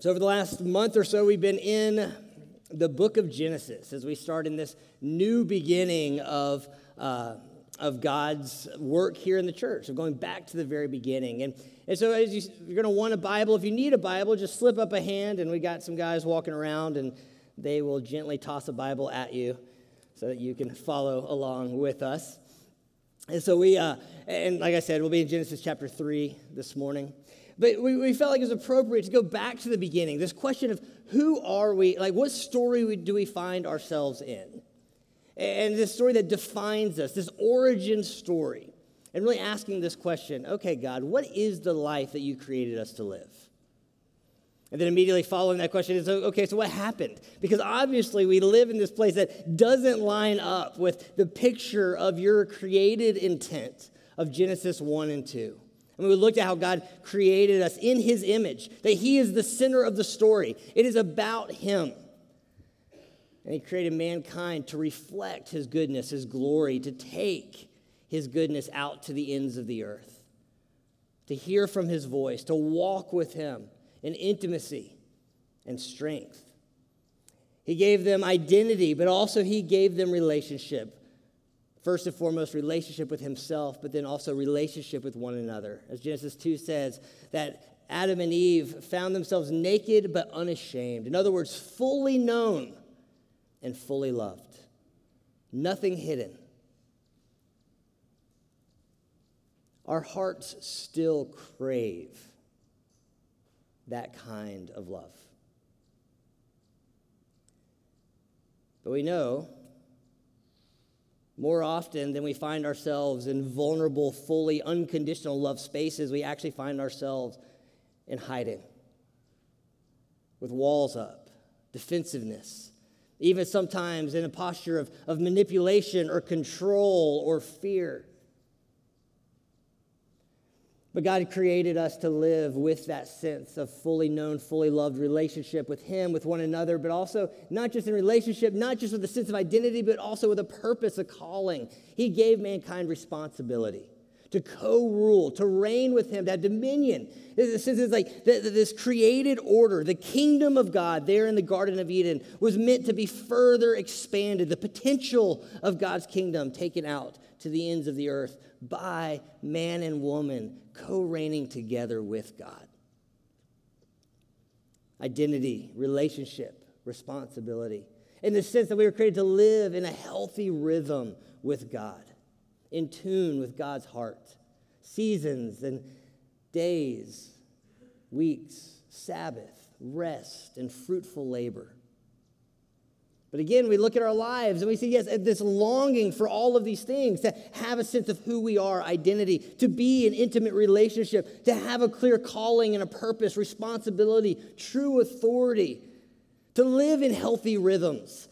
So, over the last month or so, we've been in the book of Genesis as we start in this new beginning of, uh, of God's work here in the church, of going back to the very beginning. And, and so, as you, you're going to want a Bible, if you need a Bible, just slip up a hand, and we got some guys walking around, and they will gently toss a Bible at you so that you can follow along with us. And so, we, uh, and like I said, we'll be in Genesis chapter 3 this morning. But we, we felt like it was appropriate to go back to the beginning. This question of who are we? Like, what story do we find ourselves in? And this story that defines us, this origin story. And really asking this question okay, God, what is the life that you created us to live? And then immediately following that question is okay, so what happened? Because obviously we live in this place that doesn't line up with the picture of your created intent of Genesis 1 and 2. And we looked at how God created us in his image, that he is the center of the story. It is about him. And he created mankind to reflect his goodness, his glory, to take his goodness out to the ends of the earth, to hear from his voice, to walk with him in intimacy and strength. He gave them identity, but also he gave them relationship. First and foremost, relationship with himself, but then also relationship with one another. As Genesis 2 says, that Adam and Eve found themselves naked but unashamed. In other words, fully known and fully loved. Nothing hidden. Our hearts still crave that kind of love. But we know more often than we find ourselves in vulnerable, fully unconditional love spaces, we actually find ourselves in hiding with walls up, defensiveness, even sometimes in a posture of, of manipulation or control or fear. But God created us to live with that sense of fully known, fully loved relationship with Him, with one another, but also not just in relationship, not just with a sense of identity, but also with a purpose, a calling. He gave mankind responsibility to co rule, to reign with Him, to have dominion. Since it's like this created order, the kingdom of God there in the Garden of Eden was meant to be further expanded, the potential of God's kingdom taken out to the ends of the earth by man and woman co reigning together with God. Identity, relationship, responsibility. In the sense that we were created to live in a healthy rhythm with God, in tune with God's heart. Seasons and days, weeks, Sabbath, rest, and fruitful labor. But again, we look at our lives and we see, yes, this longing for all of these things to have a sense of who we are, identity, to be in intimate relationship, to have a clear calling and a purpose, responsibility, true authority, to live in healthy rhythms.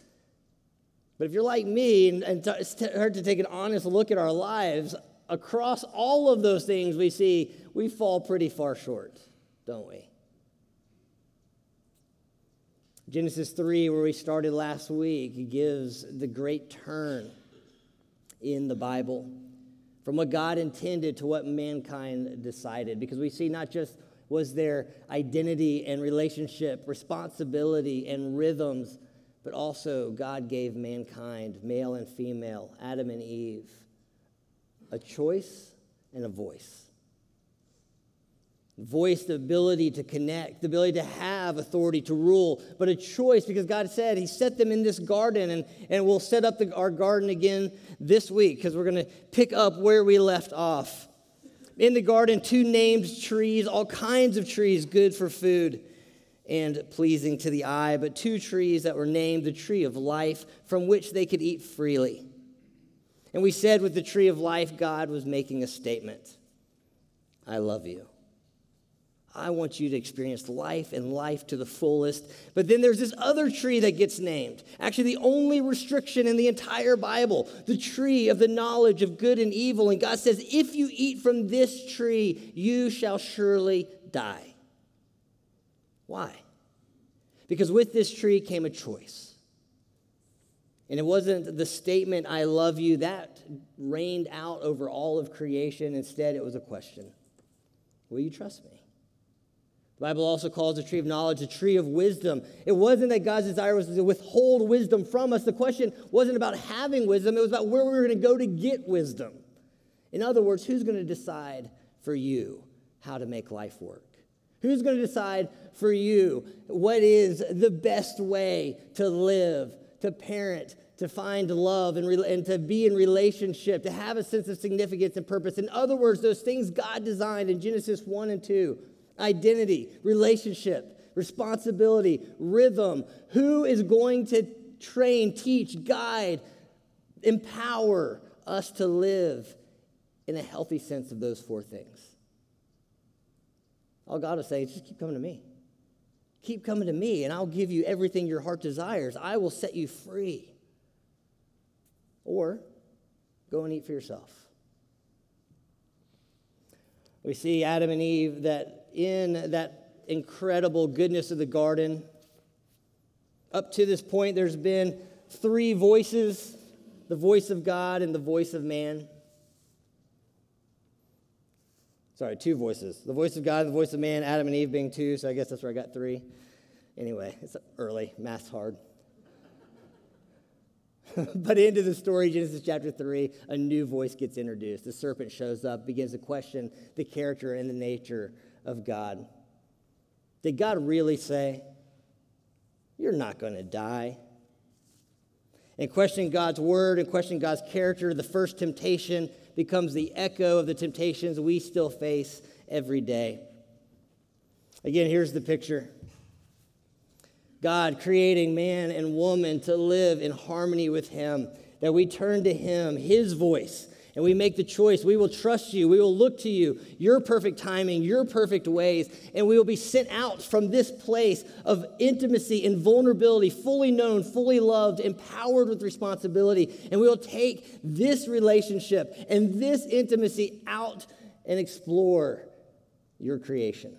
But if you're like me and, and it's hard to take an honest look at our lives, across all of those things we see, we fall pretty far short, don't we? Genesis 3, where we started last week, gives the great turn in the Bible from what God intended to what mankind decided. Because we see not just was their identity and relationship, responsibility and rhythms, but also God gave mankind, male and female, Adam and Eve, a choice and a voice voice the ability to connect, the ability to have authority to rule, but a choice because God said He set them in this garden, and, and we'll set up the, our garden again this week because we're going to pick up where we left off. In the garden, two named trees, all kinds of trees, good for food and pleasing to the eye, but two trees that were named the tree of life from which they could eat freely. And we said with the tree of life, God was making a statement I love you. I want you to experience life and life to the fullest. But then there's this other tree that gets named. Actually, the only restriction in the entire Bible, the tree of the knowledge of good and evil. And God says, if you eat from this tree, you shall surely die. Why? Because with this tree came a choice. And it wasn't the statement, I love you, that reigned out over all of creation. Instead, it was a question Will you trust me? The Bible also calls the tree of knowledge the tree of wisdom. It wasn't that God's desire was to withhold wisdom from us. The question wasn't about having wisdom, it was about where we were going to go to get wisdom. In other words, who's going to decide for you how to make life work? Who's going to decide for you what is the best way to live, to parent, to find love and, re- and to be in relationship, to have a sense of significance and purpose? In other words, those things God designed in Genesis 1 and 2 identity, relationship, responsibility, rhythm. Who is going to train, teach, guide, empower us to live in a healthy sense of those four things? All God is saying is just keep coming to me. Keep coming to me, and I'll give you everything your heart desires. I will set you free. Or go and eat for yourself. We see Adam and Eve that in that incredible goodness of the garden, up to this point, there's been three voices the voice of God and the voice of man. Sorry, two voices. The voice of God, the voice of man, Adam and Eve being two, so I guess that's where I got three. Anyway, it's early, math's hard. but into the story, Genesis chapter 3, a new voice gets introduced. The serpent shows up, begins to question the character and the nature of God. Did God really say, You're not going to die? And questioning God's word and questioning God's character, the first temptation becomes the echo of the temptations we still face every day. Again, here's the picture God creating man and woman to live in harmony with Him, that we turn to Him, His voice, and we make the choice. We will trust you. We will look to you, your perfect timing, your perfect ways, and we will be sent out from this place of intimacy and vulnerability, fully known, fully loved, empowered with responsibility. And we will take this relationship and this intimacy out and explore your creation.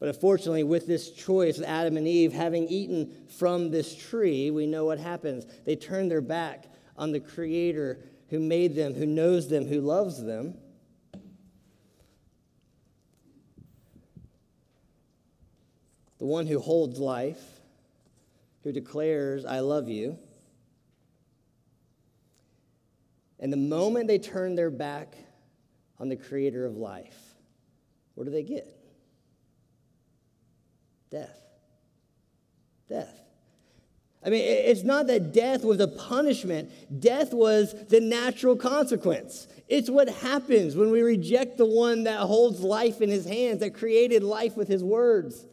But unfortunately, with this choice of Adam and Eve having eaten from this tree, we know what happens. They turn their back on the Creator who made them, who knows them, who loves them. The one who holds life, who declares, I love you. And the moment they turn their back on the creator of life, what do they get? Death. Death. I mean, it's not that death was a punishment, death was the natural consequence. It's what happens when we reject the one that holds life in his hands, that created life with his words.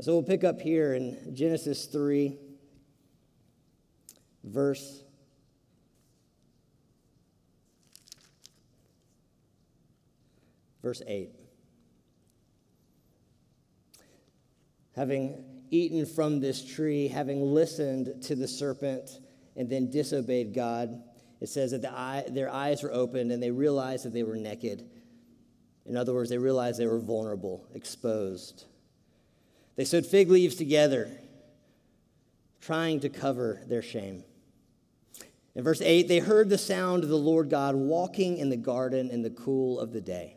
so we'll pick up here in Genesis 3, verse verse 8. Having eaten from this tree, having listened to the serpent, and then disobeyed God, it says that the eye, their eyes were opened and they realized that they were naked. In other words, they realized they were vulnerable, exposed. They sewed fig leaves together, trying to cover their shame. In verse 8, they heard the sound of the Lord God walking in the garden in the cool of the day.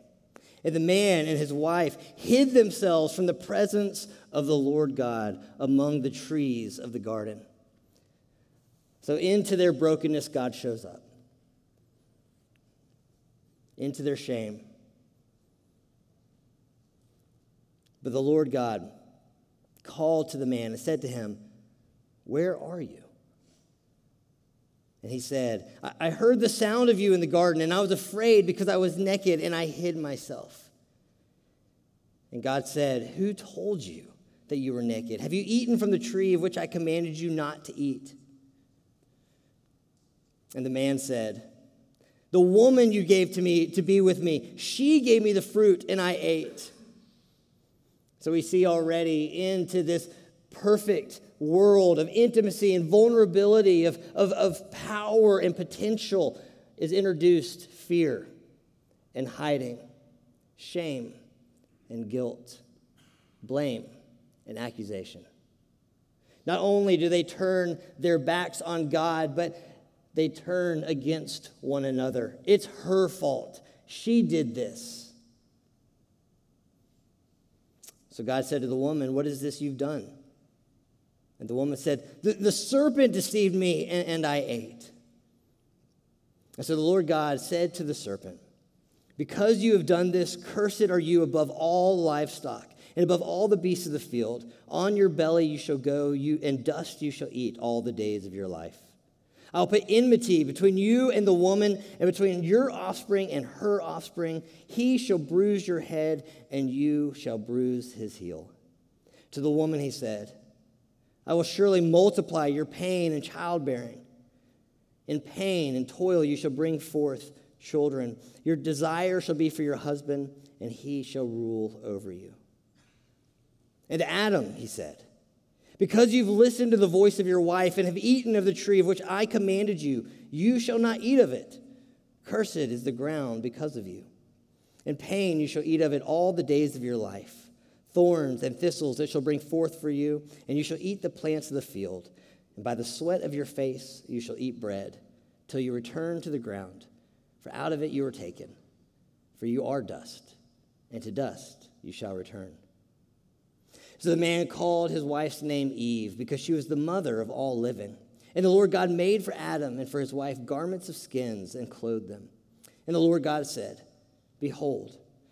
And the man and his wife hid themselves from the presence of the Lord God among the trees of the garden. So, into their brokenness, God shows up. Into their shame. But the Lord God called to the man and said to him, Where are you? And he said, I heard the sound of you in the garden, and I was afraid because I was naked and I hid myself. And God said, Who told you that you were naked? Have you eaten from the tree of which I commanded you not to eat? And the man said, The woman you gave to me to be with me, she gave me the fruit, and I ate. So we see already into this perfect world of intimacy and vulnerability, of, of, of power and potential, is introduced fear and hiding, shame and guilt, blame and accusation. Not only do they turn their backs on God, but they turn against one another. It's her fault. She did this. So God said to the woman, What is this you've done? And the woman said, The, the serpent deceived me, and, and I ate. And so the Lord God said to the serpent, Because you have done this, cursed are you above all livestock and above all the beasts of the field. On your belly you shall go, you, and dust you shall eat all the days of your life. I'll put enmity between you and the woman, and between your offspring and her offspring. He shall bruise your head, and you shall bruise his heel. To the woman he said, I will surely multiply your pain and childbearing. In pain and toil you shall bring forth children. Your desire shall be for your husband, and he shall rule over you. And Adam, he said, because you've listened to the voice of your wife and have eaten of the tree of which I commanded you, you shall not eat of it. Cursed is the ground because of you. In pain you shall eat of it all the days of your life. Thorns and thistles it shall bring forth for you, and you shall eat the plants of the field. And by the sweat of your face you shall eat bread, till you return to the ground. For out of it you were taken. For you are dust, and to dust you shall return. So the man called his wife's name Eve because she was the mother of all living. And the Lord God made for Adam and for his wife garments of skins and clothed them. And the Lord God said, Behold,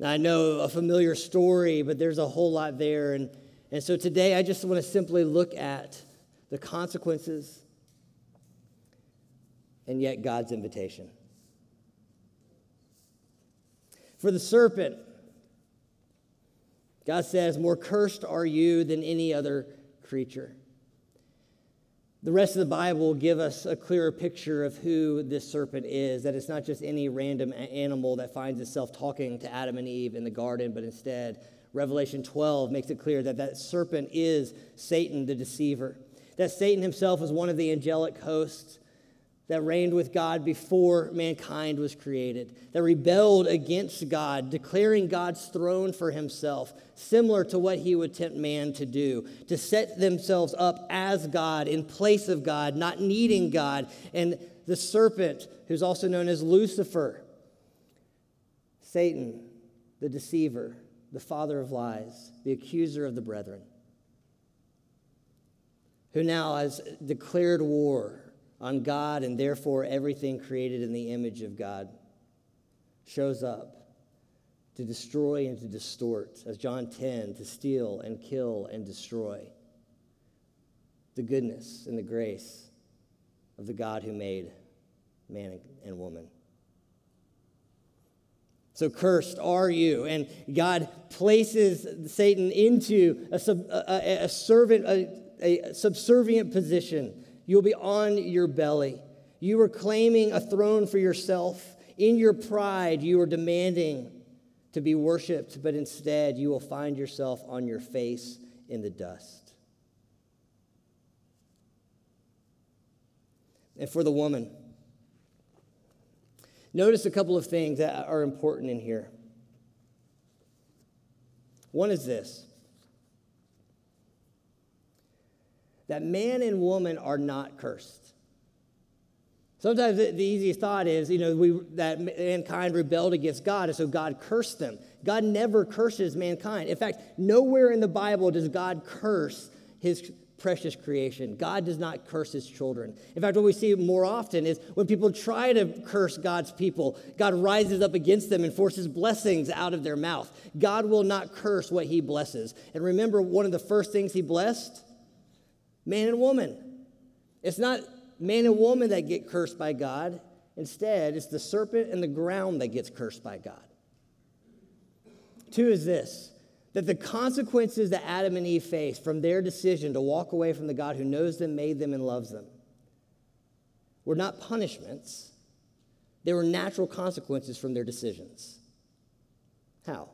Now, I know a familiar story, but there's a whole lot there. And, and so today I just want to simply look at the consequences and yet God's invitation. For the serpent, God says, More cursed are you than any other creature. The rest of the Bible will give us a clearer picture of who this serpent is, that it's not just any random animal that finds itself talking to Adam and Eve in the garden, but instead, Revelation 12 makes it clear that that serpent is Satan the deceiver, that Satan himself is one of the angelic hosts that reigned with God before mankind was created, that rebelled against God, declaring God's throne for himself, similar to what he would tempt man to do, to set themselves up as God in place of God, not needing God. And the serpent, who's also known as Lucifer, Satan, the deceiver, the father of lies, the accuser of the brethren, who now has declared war on God and therefore everything created in the image of God shows up to destroy and to distort, as John 10, to steal and kill and destroy the goodness and the grace of the God who made man and woman. So cursed are you. And God places Satan into a, sub, a, a servant, a, a subservient position You'll be on your belly. You are claiming a throne for yourself. In your pride, you are demanding to be worshiped, but instead, you will find yourself on your face in the dust. And for the woman, notice a couple of things that are important in here. One is this that man and woman are not cursed. Sometimes the, the easiest thought is, you know, we, that mankind rebelled against God, and so God cursed them. God never curses mankind. In fact, nowhere in the Bible does God curse his precious creation. God does not curse his children. In fact, what we see more often is when people try to curse God's people, God rises up against them and forces blessings out of their mouth. God will not curse what he blesses. And remember, one of the first things he blessed man and woman. It's not man and woman that get cursed by God. Instead, it's the serpent and the ground that gets cursed by God. Two is this that the consequences that Adam and Eve faced from their decision to walk away from the God who knows them, made them, and loves them were not punishments, they were natural consequences from their decisions. How?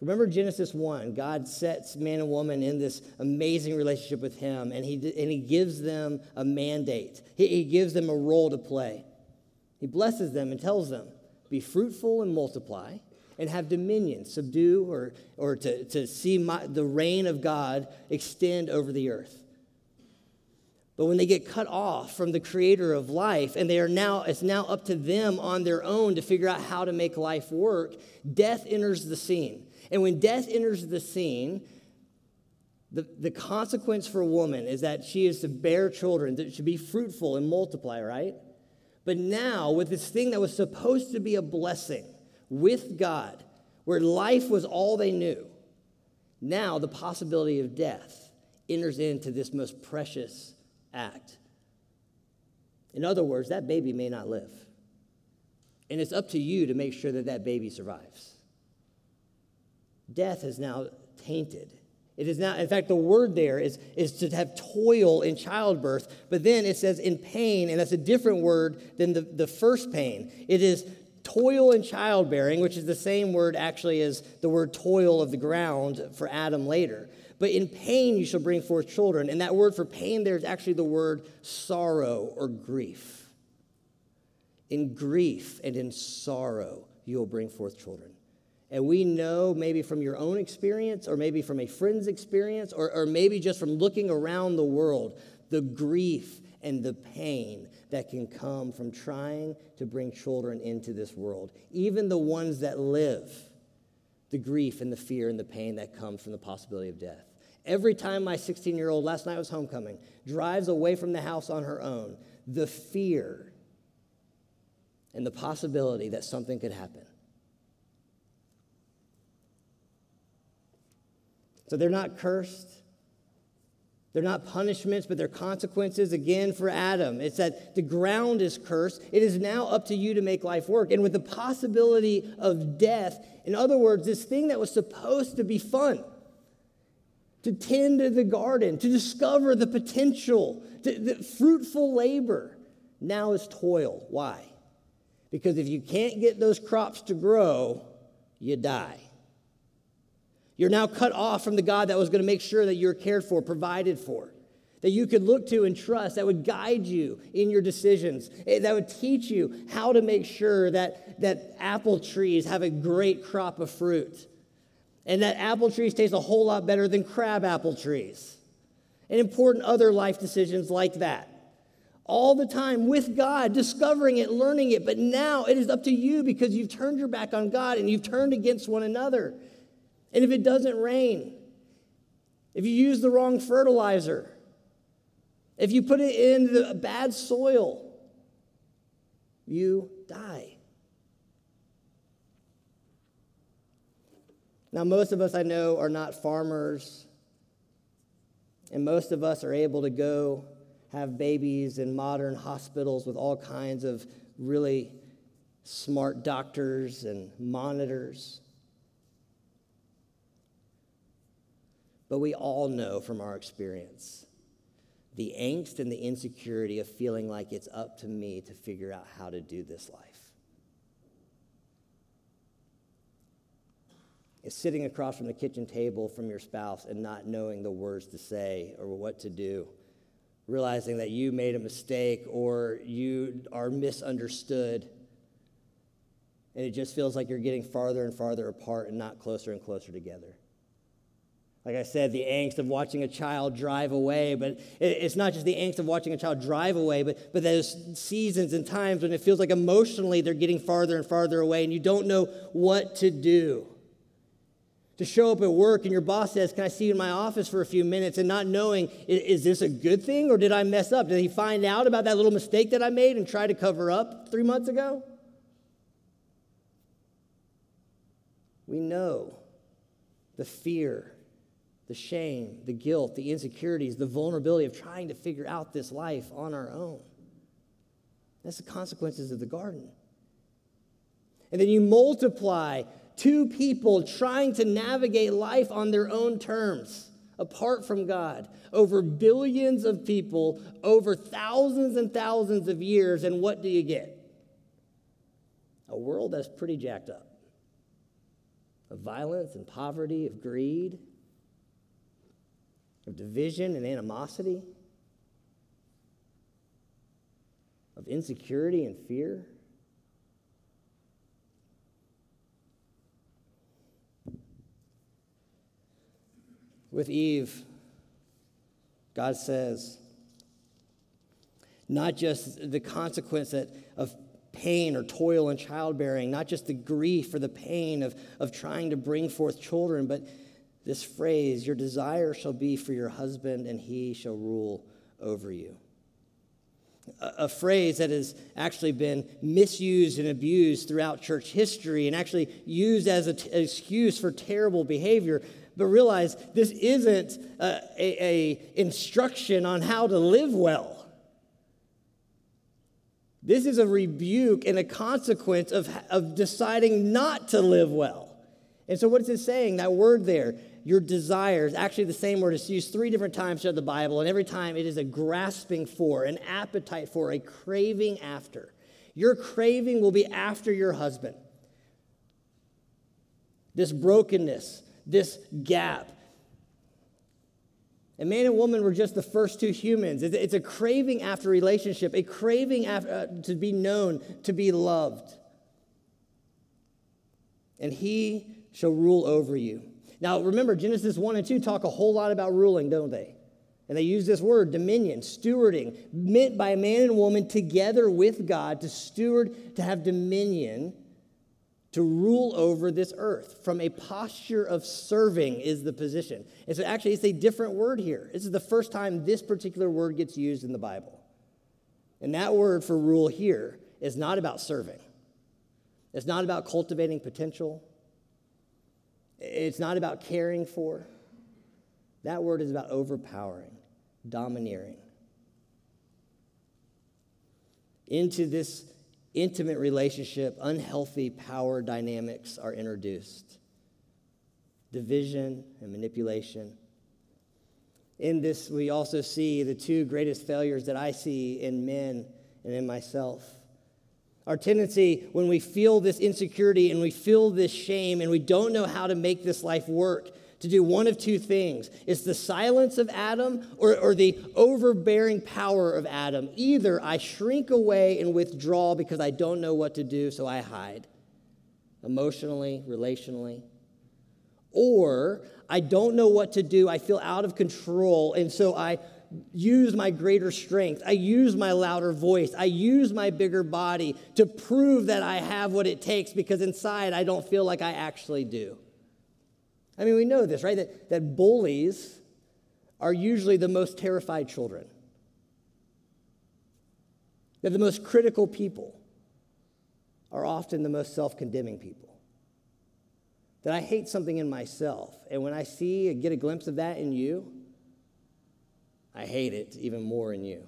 Remember Genesis 1. God sets man and woman in this amazing relationship with Him, and He, and he gives them a mandate. He, he gives them a role to play. He blesses them and tells them, Be fruitful and multiply, and have dominion, subdue, or, or to, to see my, the reign of God extend over the earth. But when they get cut off from the creator of life and they are now, it's now up to them on their own to figure out how to make life work, death enters the scene. And when death enters the scene, the, the consequence for a woman is that she is to bear children, that should be fruitful and multiply, right? But now, with this thing that was supposed to be a blessing with God, where life was all they knew, now the possibility of death enters into this most precious act. In other words, that baby may not live. And it's up to you to make sure that that baby survives. Death is now tainted. It is now, in fact, the word there is, is to have toil in childbirth, but then it says in pain, and that's a different word than the, the first pain. It is toil in childbearing, which is the same word actually as the word toil of the ground for Adam later. But in pain you shall bring forth children. And that word for pain there is actually the word sorrow or grief. In grief and in sorrow you will bring forth children. And we know maybe from your own experience, or maybe from a friend's experience, or, or maybe just from looking around the world, the grief and the pain that can come from trying to bring children into this world, even the ones that live, the grief and the fear and the pain that comes from the possibility of death. Every time my 16 year old, last night was homecoming, drives away from the house on her own, the fear and the possibility that something could happen. So they're not cursed. They're not punishments, but they're consequences again for Adam. It's that the ground is cursed. It is now up to you to make life work. And with the possibility of death, in other words, this thing that was supposed to be fun, to tend to the garden, to discover the potential, to, the fruitful labor, now is toil. Why? Because if you can't get those crops to grow, you die. You're now cut off from the God that was going to make sure that you're cared for, provided for, that you could look to and trust, that would guide you in your decisions, eh, that would teach you how to make sure that, that apple trees have a great crop of fruit and that apple trees taste a whole lot better than crab apple trees, and important other life decisions like that. All the time with God, discovering it, learning it, but now it is up to you because you've turned your back on God and you've turned against one another. And if it doesn't rain, if you use the wrong fertilizer, if you put it in the bad soil, you die. Now, most of us I know are not farmers, and most of us are able to go have babies in modern hospitals with all kinds of really smart doctors and monitors. But we all know from our experience the angst and the insecurity of feeling like it's up to me to figure out how to do this life. is sitting across from the kitchen table from your spouse and not knowing the words to say or what to do. Realizing that you made a mistake or you are misunderstood. And it just feels like you're getting farther and farther apart and not closer and closer together. Like I said, the angst of watching a child drive away, but it's not just the angst of watching a child drive away, but, but those seasons and times when it feels like emotionally they're getting farther and farther away and you don't know what to do to show up at work and your boss says, Can I see you in my office for a few minutes? And not knowing, is, this a good thing or did I mess up? Did he find out about that little mistake that I made and try to cover up three months ago? We know the fear, the shame, the guilt, the insecurities, the vulnerability of trying to figure out this life on our own. That's the consequences of the garden. And then you multiply two people trying to navigate life on their own terms, apart from God, over billions of people, over thousands and thousands of years, and what do you get? A world that's pretty jacked up of violence and poverty, of greed, of division and animosity, of insecurity and fear. With Eve, God says, not just the consequence that, of pain or toil in childbearing, not just the grief or the pain of, of trying to bring forth children, but this phrase, your desire shall be for your husband, and he shall rule over you. A, a phrase that has actually been misused and abused throughout church history and actually used as an excuse for terrible behavior. But realize this isn't a, a, a instruction on how to live well. This is a rebuke and a consequence of, of deciding not to live well. And so, what is it saying? That word there, your desires, actually the same word is used three different times throughout the Bible, and every time it is a grasping for, an appetite for, a craving after. Your craving will be after your husband. This brokenness, this gap, and man and woman were just the first two humans. It's a craving after relationship, a craving after, uh, to be known, to be loved. And he shall rule over you. Now, remember, Genesis 1 and 2 talk a whole lot about ruling, don't they? And they use this word, dominion, stewarding, meant by a man and woman together with God to steward, to have dominion to rule over this earth. From a posture of serving is the position. And so actually, it's a different word here. This is the first time this particular word gets used in the Bible. And that word for rule here is not about serving, it's not about cultivating potential, it's not about caring for. That word is about overpowering, domineering. Into this intimate relationship, unhealthy power dynamics are introduced division and manipulation. In this, we also see the two greatest failures that I see in men and in myself. Our tendency, when we feel this insecurity and we feel this shame and we don't know how to make this life work, to do one of two things it's the silence of Adam or, or the overbearing power of Adam. Either I shrink away and withdraw because I don't know what to do, so I hide emotionally, relationally. Or I don't know what to do, I feel out of control, and so I use my greater strength. I use my louder voice. I use my bigger body to prove that I have what it takes because inside I don't feel like I actually do. I mean, we know this, right? That, that bullies are usually the most terrified children. That the most critical people are often the most self condemning people. That I hate something in myself, and when I see and get a glimpse of that in you, I hate it even more in you.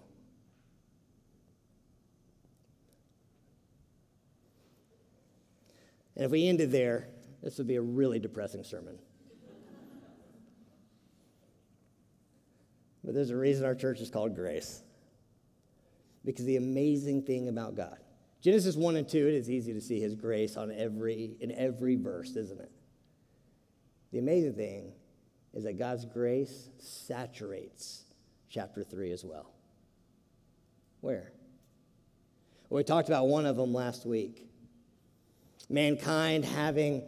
And if we ended there, this would be a really depressing sermon. But there's a reason our church is called Grace. Because the amazing thing about God, Genesis 1 and 2, it is easy to see his grace on every in every verse, isn't it? The amazing thing is that God's grace saturates chapter 3 as well. Where? Well, we talked about one of them last week. Mankind having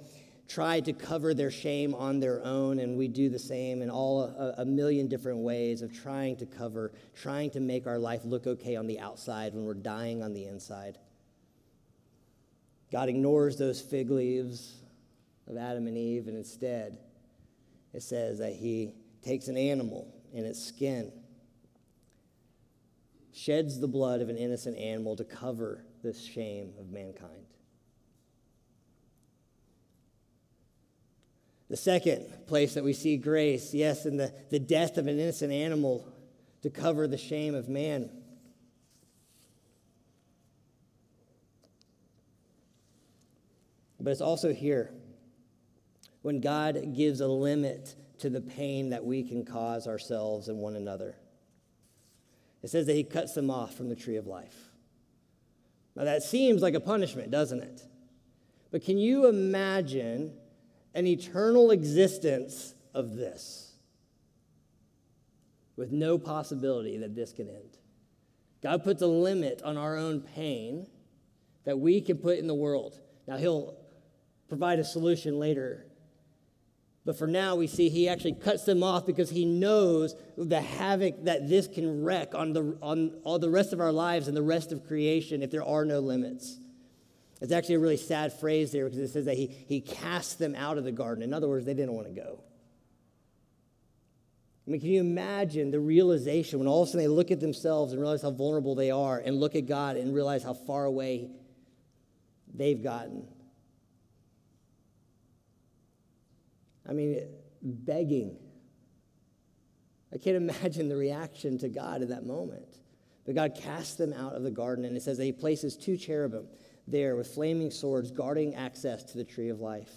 tried to cover their shame on their own, and we do the same in all a, a, million different ways of trying to cover, trying to make our life look okay on the outside when we're dying on the inside. God ignores those fig leaves of Adam and Eve, and instead, it says that He takes an animal in its skin, sheds the blood of an innocent animal to cover this shame of mankind. The second place that we see grace, yes, in the, the death of an innocent animal to cover the shame of man. But it's also here when God gives a limit to the pain that we can cause ourselves and one another. It says that he cuts them off from the tree of life. Now, that seems like a punishment, doesn't it? But can you imagine an eternal existence of this with no possibility that this can end? God puts a limit on our own pain that we can put in the world. Now, He'll provide a solution later but for now, we see he actually cuts them off because he knows the havoc that this can wreak on, the, on all the rest of our lives and the rest of creation if there are no limits. It's actually a really sad phrase there because it says that he, he cast them out of the garden. In other words, they didn't want to go. I mean, can you imagine the realization when all of a sudden they look at themselves and realize how vulnerable they are and look at God and realize how far away they've gotten? I mean, begging. I can't imagine the reaction to God in that moment. But God cast them out of the garden, and it says that He places two cherubim there with flaming swords guarding access to the tree of life.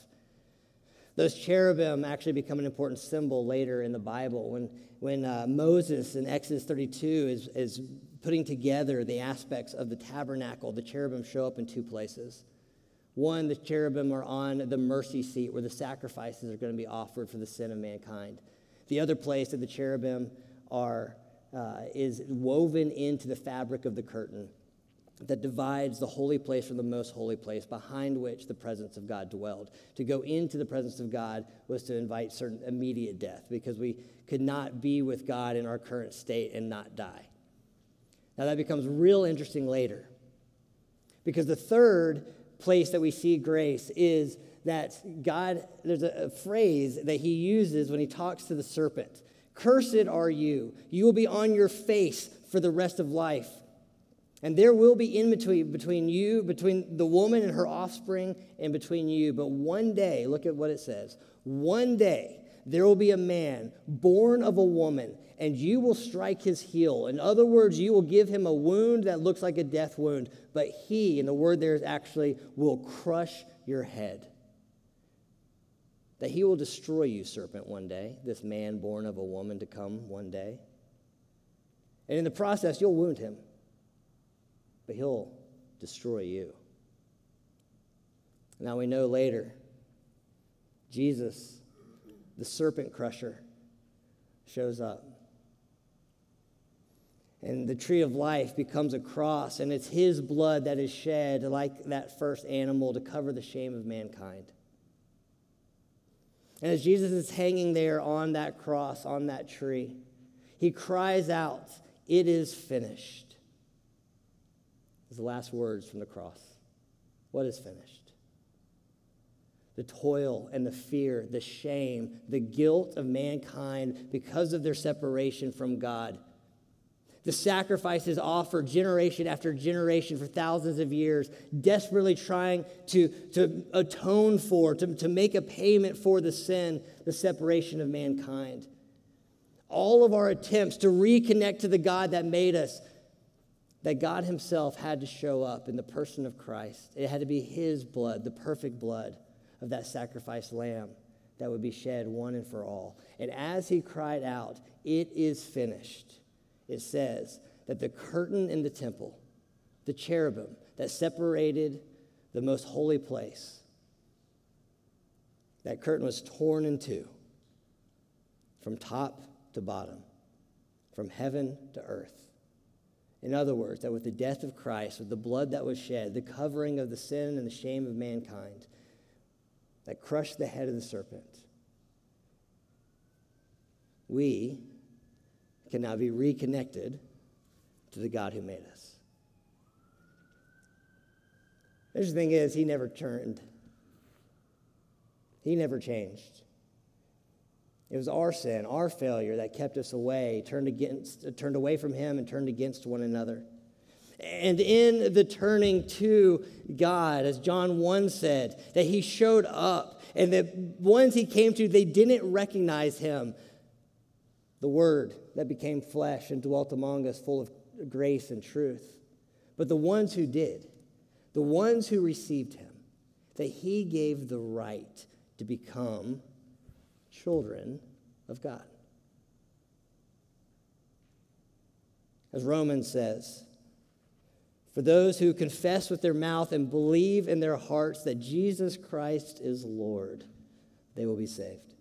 Those cherubim actually become an important symbol later in the Bible. When, when uh, Moses in Exodus 32 is, is putting together the aspects of the tabernacle, the cherubim show up in two places. One, the cherubim are on the mercy seat where the sacrifices are going to be offered for the sin of mankind. The other place that the cherubim are uh, is woven into the fabric of the curtain that divides the holy place from the most holy place, behind which the presence of God dwelled. To go into the presence of God was to invite certain immediate death because we could not be with God in our current state and not die. Now that becomes real interesting later. Because the third place that we see grace is that God, there's a, phrase that he uses when he talks to the serpent Cursed are you. You will be on your face for the rest of life. And there will be in between, between you, between the woman and her offspring, and between you. But one day, look at what it says. One day, there will be a man born of a woman, and you will strike his heel. In other words, you will give him a wound that looks like a death wound, but he, and the word there is actually, will crush your head. That he will destroy you, serpent, one day, this man born of a woman to come one day. And in the process, you'll wound him, but he'll destroy you. Now we know later, Jesus, the serpent crusher, shows up and the tree of life becomes a cross, and it's his blood that is shed, like that first animal, to cover the shame of mankind. And as Jesus is hanging there on that cross, on that tree, he cries out, It is finished. His last words from the cross. What is finished? The toil and the fear, the shame, the guilt of mankind because of their separation from God the sacrifices offered generation after generation for thousands of years, desperately trying to, to atone for, to, to make a payment for the sin, the separation of mankind. All of our attempts to reconnect to the God that made us, that God Himself had to show up in the person of Christ. It had to be His blood, the perfect blood of that sacrificed lamb that would be shed one and for all. And as He cried out, It is finished it says that the curtain in the temple, the cherubim that separated the most holy place, that curtain was torn in two from top to bottom, from heaven to earth. In other words, that with the death of Christ, with the blood that was shed, the covering of the sin and the shame of mankind, that crushed the head of the serpent, we can now be reconnected to the God who made us. The interesting thing is, he never turned. He never changed. It was our sin, our failure that kept us away, turned, against, turned away from him and turned against one another. And in the turning to God, as John 1 said, that he showed up, and the ones he came to, they didn't recognize him the Word that became flesh and dwelt among us, full of grace and truth. But the ones who did, the ones who received him, that he gave the right to become children of God. As Romans says, for those who confess with their mouth and believe in their hearts that Jesus Christ is Lord, they will be saved.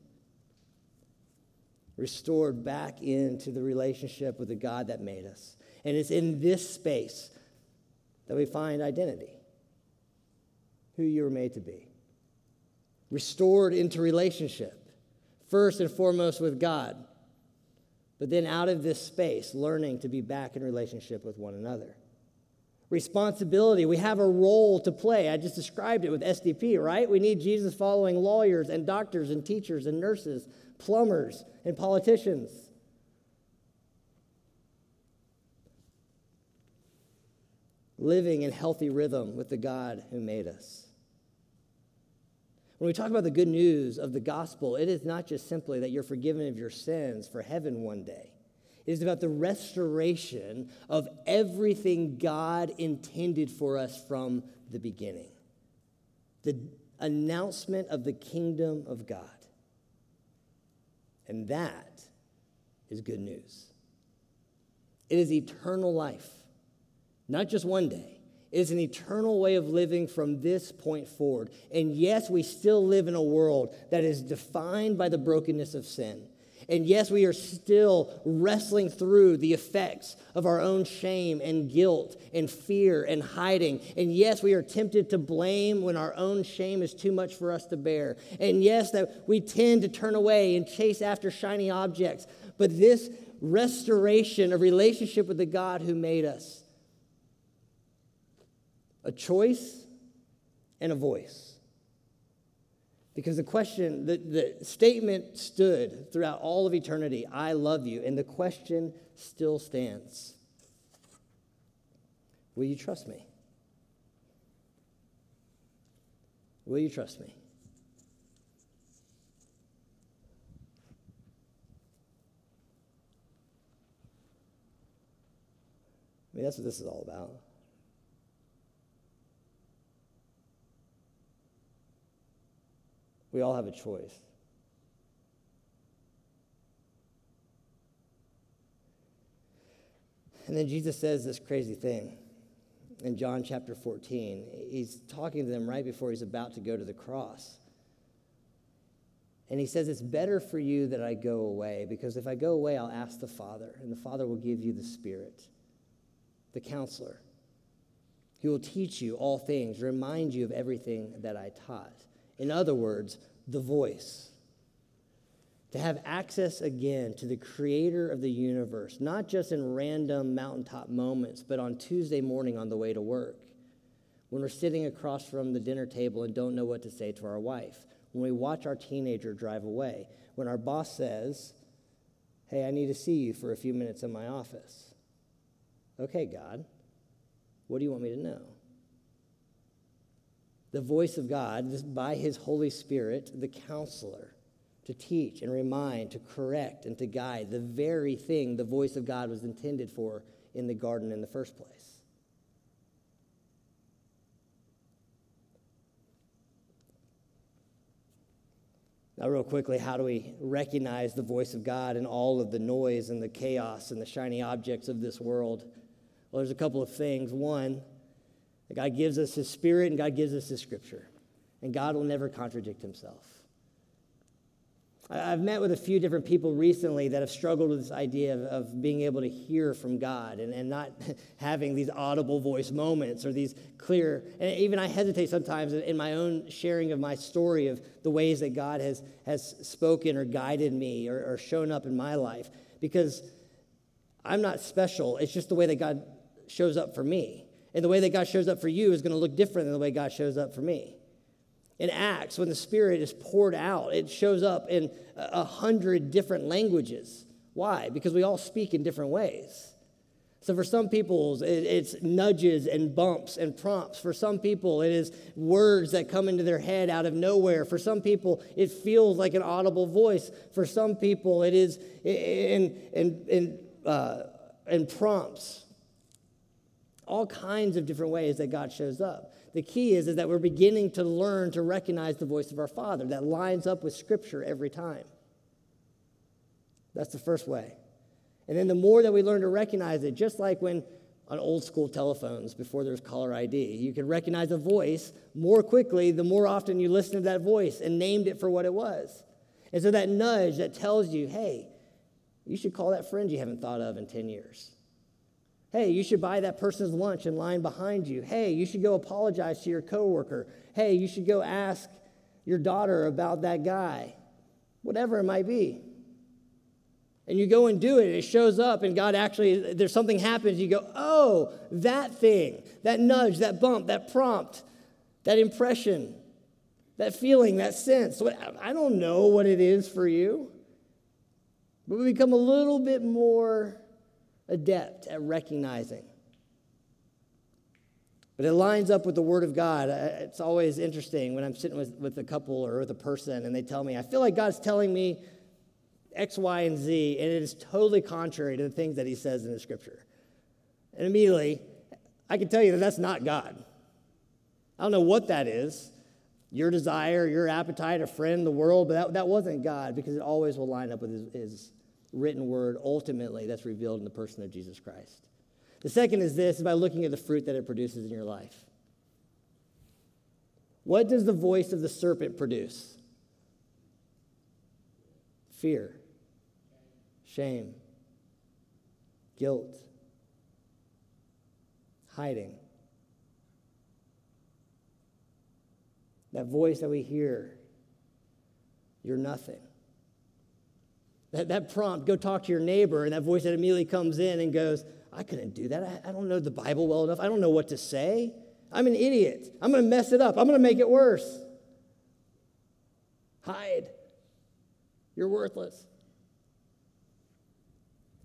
Restored back into the relationship with the God that made us. And it's in this space that we find identity, who you were made to be. Restored into relationship, first and foremost with God, but then out of this space, learning to be back in relationship with one another responsibility. We have a role to play. I just described it with SDP, right? We need Jesus following lawyers and doctors and teachers and nurses, plumbers and politicians. Living in healthy rhythm with the God who made us. When we talk about the good news of the gospel, it is not just simply that you're forgiven of your sins for heaven one day. It is about the restoration of everything God intended for us from the beginning. The announcement of the kingdom of God. And that is good news. It is eternal life, not just one day. It is an eternal way of living from this point forward. And yes, we still live in a world that is defined by the brokenness of sin. And yes, we are still wrestling through the effects of our own shame and guilt and fear and hiding. And yes, we are tempted to blame when our own shame is too much for us to bear. And yes, that we tend to turn away and chase after shiny objects. But this restoration of relationship with the God who made us, a choice and a voice. Because the question, the, the statement stood throughout all of eternity I love you. And the question still stands Will you trust me? Will you trust me? I mean, that's what this is all about. We all have a choice. And then Jesus says this crazy thing in John chapter 14. He's talking to them right before he's about to go to the cross. And he says, It's better for you that I go away, because if I go away, I'll ask the Father, and the Father will give you the Spirit, the counselor. He will teach you all things, remind you of everything that I taught. In other words, the voice. To have access again to the creator of the universe, not just in random mountaintop moments, but on Tuesday morning on the way to work. When we're sitting across from the dinner table and don't know what to say to our wife. When we watch our teenager drive away. When our boss says, Hey, I need to see you for a few minutes in my office. Okay, God, what do you want me to know? The voice of God by his Holy Spirit, the counselor, to teach and remind, to correct and to guide, the very thing the voice of God was intended for in the garden in the first place. Now, real quickly, how do we recognize the voice of God in all of the noise and the chaos and the shiny objects of this world? Well, there's a couple of things. One, that God gives us His Spirit and God gives us His Scripture. And God will never contradict Himself. I've met with a few different people recently that have struggled with this idea of, of being able to hear from God and, and not having these audible voice moments or these clear. And even I hesitate sometimes in my own sharing of my story of the ways that God has, has spoken or guided me or, or shown up in my life because I'm not special. It's just the way that God shows up for me. And the way that God shows up for you is going to look different than the way God shows up for me. In Acts, when the Spirit is poured out, it shows up in a hundred different languages. Why? Because we all speak in different ways. So for some people, it's nudges and bumps and prompts. For some people, it is words that come into their head out of nowhere. For some people, it feels like an audible voice. For some people, it is in, in, in, uh, in prompts all kinds of different ways that God shows up. The key is, is that we're beginning to learn to recognize the voice of our Father that lines up with Scripture every time. That's the first way. And then the more that we learn to recognize it, just like when on old school telephones before there's caller ID, you could recognize a voice more quickly the more often you listen to that voice and named it for what it was. And so that nudge that tells you, hey, you should call that friend you haven't thought of in 10 years. Hey, you should buy that person's lunch in line behind you. Hey, you should go apologize to your coworker. Hey, you should go ask your daughter about that guy. Whatever it might be. And you go and do it, it shows up, and God actually, there's something happens. You go, oh, that thing, that nudge, that bump, that prompt, that impression, that feeling, that sense. I don't know what it is for you. But we become a little bit more adept at recognizing. But it lines up with the Word of God. It's always interesting when I'm sitting with, with a couple or with a person and they tell me, I feel like God's telling me X, Y, and Z, and it is totally contrary to the things that He says in the Scripture. And immediately, I can tell you that that's not God. I don't know what that is your desire, your appetite, a friend, the world, but that, that wasn't God because it always will line up with his, his written word ultimately that's revealed in the person of Jesus Christ. The second is this is by looking at the fruit that it produces in your life. What does the voice of the serpent produce? Fear, shame, guilt, hiding. That voice that we hear, you're nothing. That, that prompt, go talk to your neighbor, and that voice that immediately comes in and goes, I couldn't do that. I, I don't know the Bible well enough. I don't know what to say. I'm an idiot. I'm going to mess it up. I'm going to make it worse. Hide. You're worthless.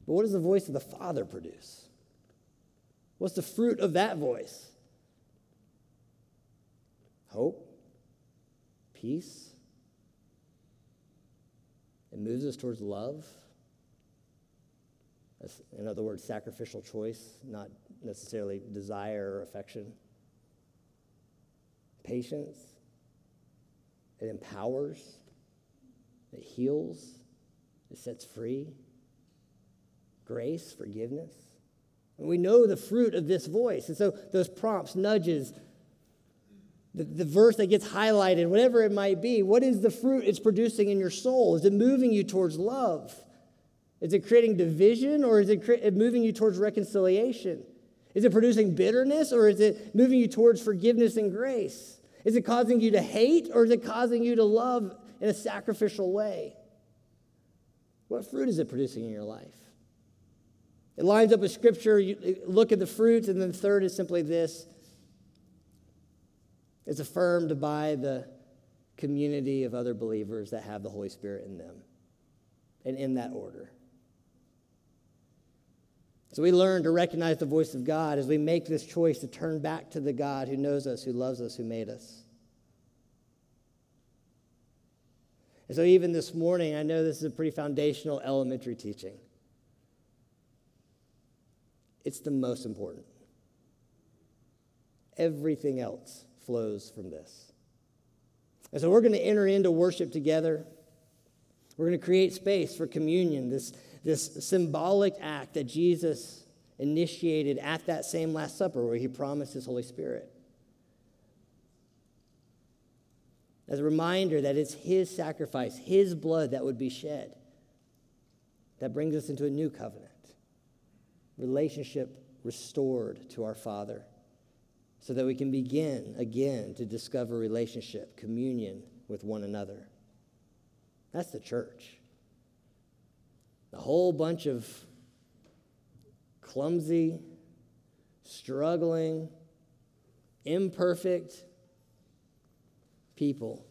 But what does the voice of the Father produce? What's the fruit of that voice? Hope, peace. Moves us towards love. in other words, sacrificial choice, not necessarily desire or affection. Patience. It empowers. It heals. It sets free. Grace, forgiveness. And we know the fruit of this voice. And so those prompts, nudges, the, the verse that gets highlighted, whatever it might be, what is the fruit it's producing in your soul? Is it moving you towards love? Is it creating division or is it cre- moving you towards reconciliation? Is it producing bitterness or is it moving you towards forgiveness and grace? Is it causing you to hate or is it causing you to love in a sacrificial way? What fruit is it producing in your life? It lines up with scripture. You look at the fruits, and then the third is simply this is affirmed by the community of other believers that have the Holy Spirit in them, and in that order. So we learn to recognize the voice of God as we make this choice to turn back to the God who knows us, who loves us, who made us. And so, even this morning, I know this is a pretty foundational elementary teaching. It's the most important. Everything else flows from this. And so we're going to enter into worship together. We're going to create space for communion, this, this symbolic act that Jesus initiated at that same Last Supper where he promised his Holy Spirit. As a reminder that it's his sacrifice, his blood that would be shed, that brings us into a new covenant, relationship restored to our Father so that we can begin again to discover relationship, communion with one another. That's the church. A whole bunch of clumsy, struggling, imperfect people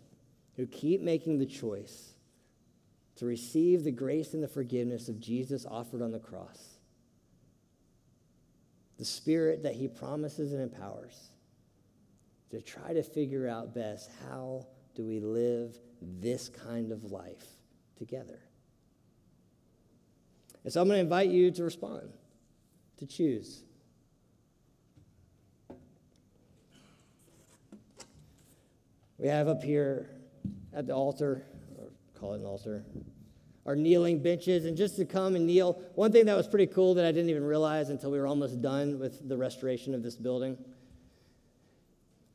who keep making the choice to receive the grace and the forgiveness of Jesus offered on the cross the spirit that he promises and empowers to try to figure out best how do we live this kind of life together. And so I'm going to invite you to respond, to choose. We have up here at the altar, or call it an altar, our kneeling benches and just to come and kneel. One thing that was pretty cool that I didn't even realize until we were almost done with the restoration of this building.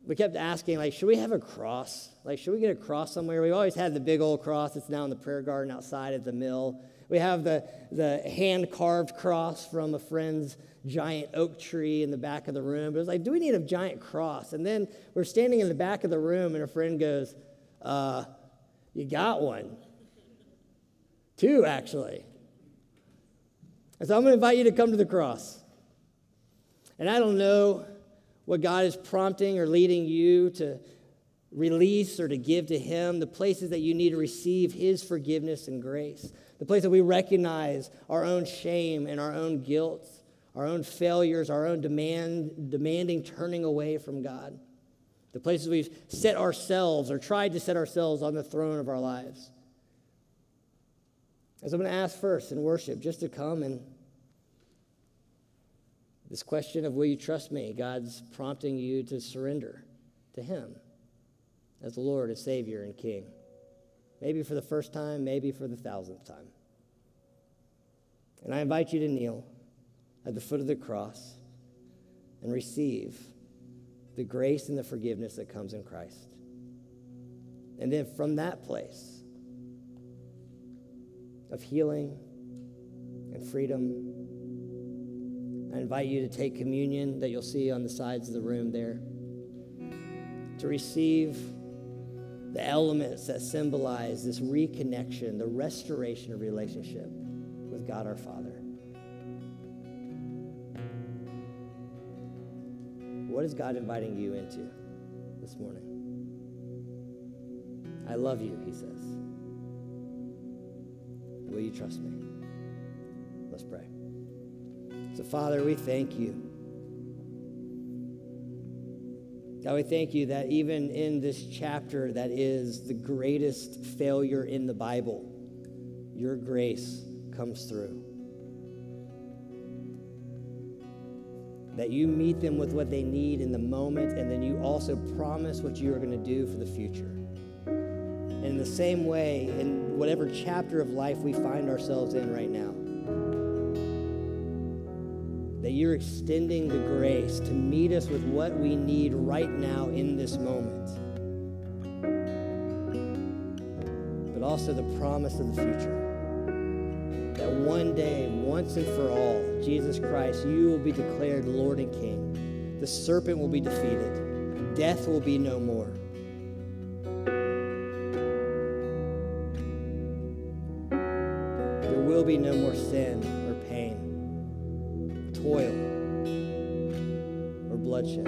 We kept asking, like, should we have a cross? Like, should we get a cross somewhere? We always had the big old cross that's now in the prayer garden outside at the mill. We have the, the hand carved cross from a friend's giant oak tree in the back of the room. But it was like, do we need a giant cross? And then we're standing in the back of the room, and a friend goes, uh, You got one. Two, actually. And so I'm going to invite you to come to the cross. And I don't know what God is prompting or leading you to release or to give to Him, the places that you need to receive His forgiveness and grace, the place that we recognize our own shame and our own guilt, our own failures, our own demand, demanding turning away from God, the places we've set ourselves or tried to set ourselves on the throne of our lives. As I'm going to ask first in worship, just to come and this question of will you trust me? God's prompting you to surrender to Him as the Lord, as Savior, and King. Maybe for the first time, maybe for the thousandth time. And I invite you to kneel at the foot of the cross and receive the grace and the forgiveness that comes in Christ. And then from that place, of healing and freedom. I invite you to take communion that you'll see on the sides of the room there, to receive the elements that symbolize this reconnection, the restoration of relationship with God our Father. What is God inviting you into this morning? I love you, he says. Will you trust me? Let's pray. So, Father, we thank you. God, we thank you that even in this chapter that is the greatest failure in the Bible, your grace comes through. That you meet them with what they need in the moment, and then you also promise what you are going to do for the future. And in the same way, in whatever chapter of life we find ourselves in right now, that you're extending the grace to meet us with what we need right now in this moment. But also the promise of the future. That one day, once and for all, Jesus Christ, you will be declared Lord and King. The serpent will be defeated. Death will be no more. Be no more sin or pain, toil, or bloodshed.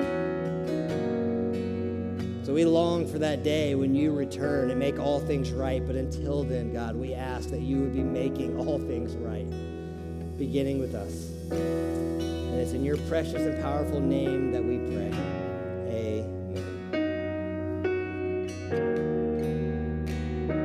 So we long for that day when you return and make all things right. But until then, God, we ask that you would be making all things right, beginning with us. And it's in your precious and powerful name that we.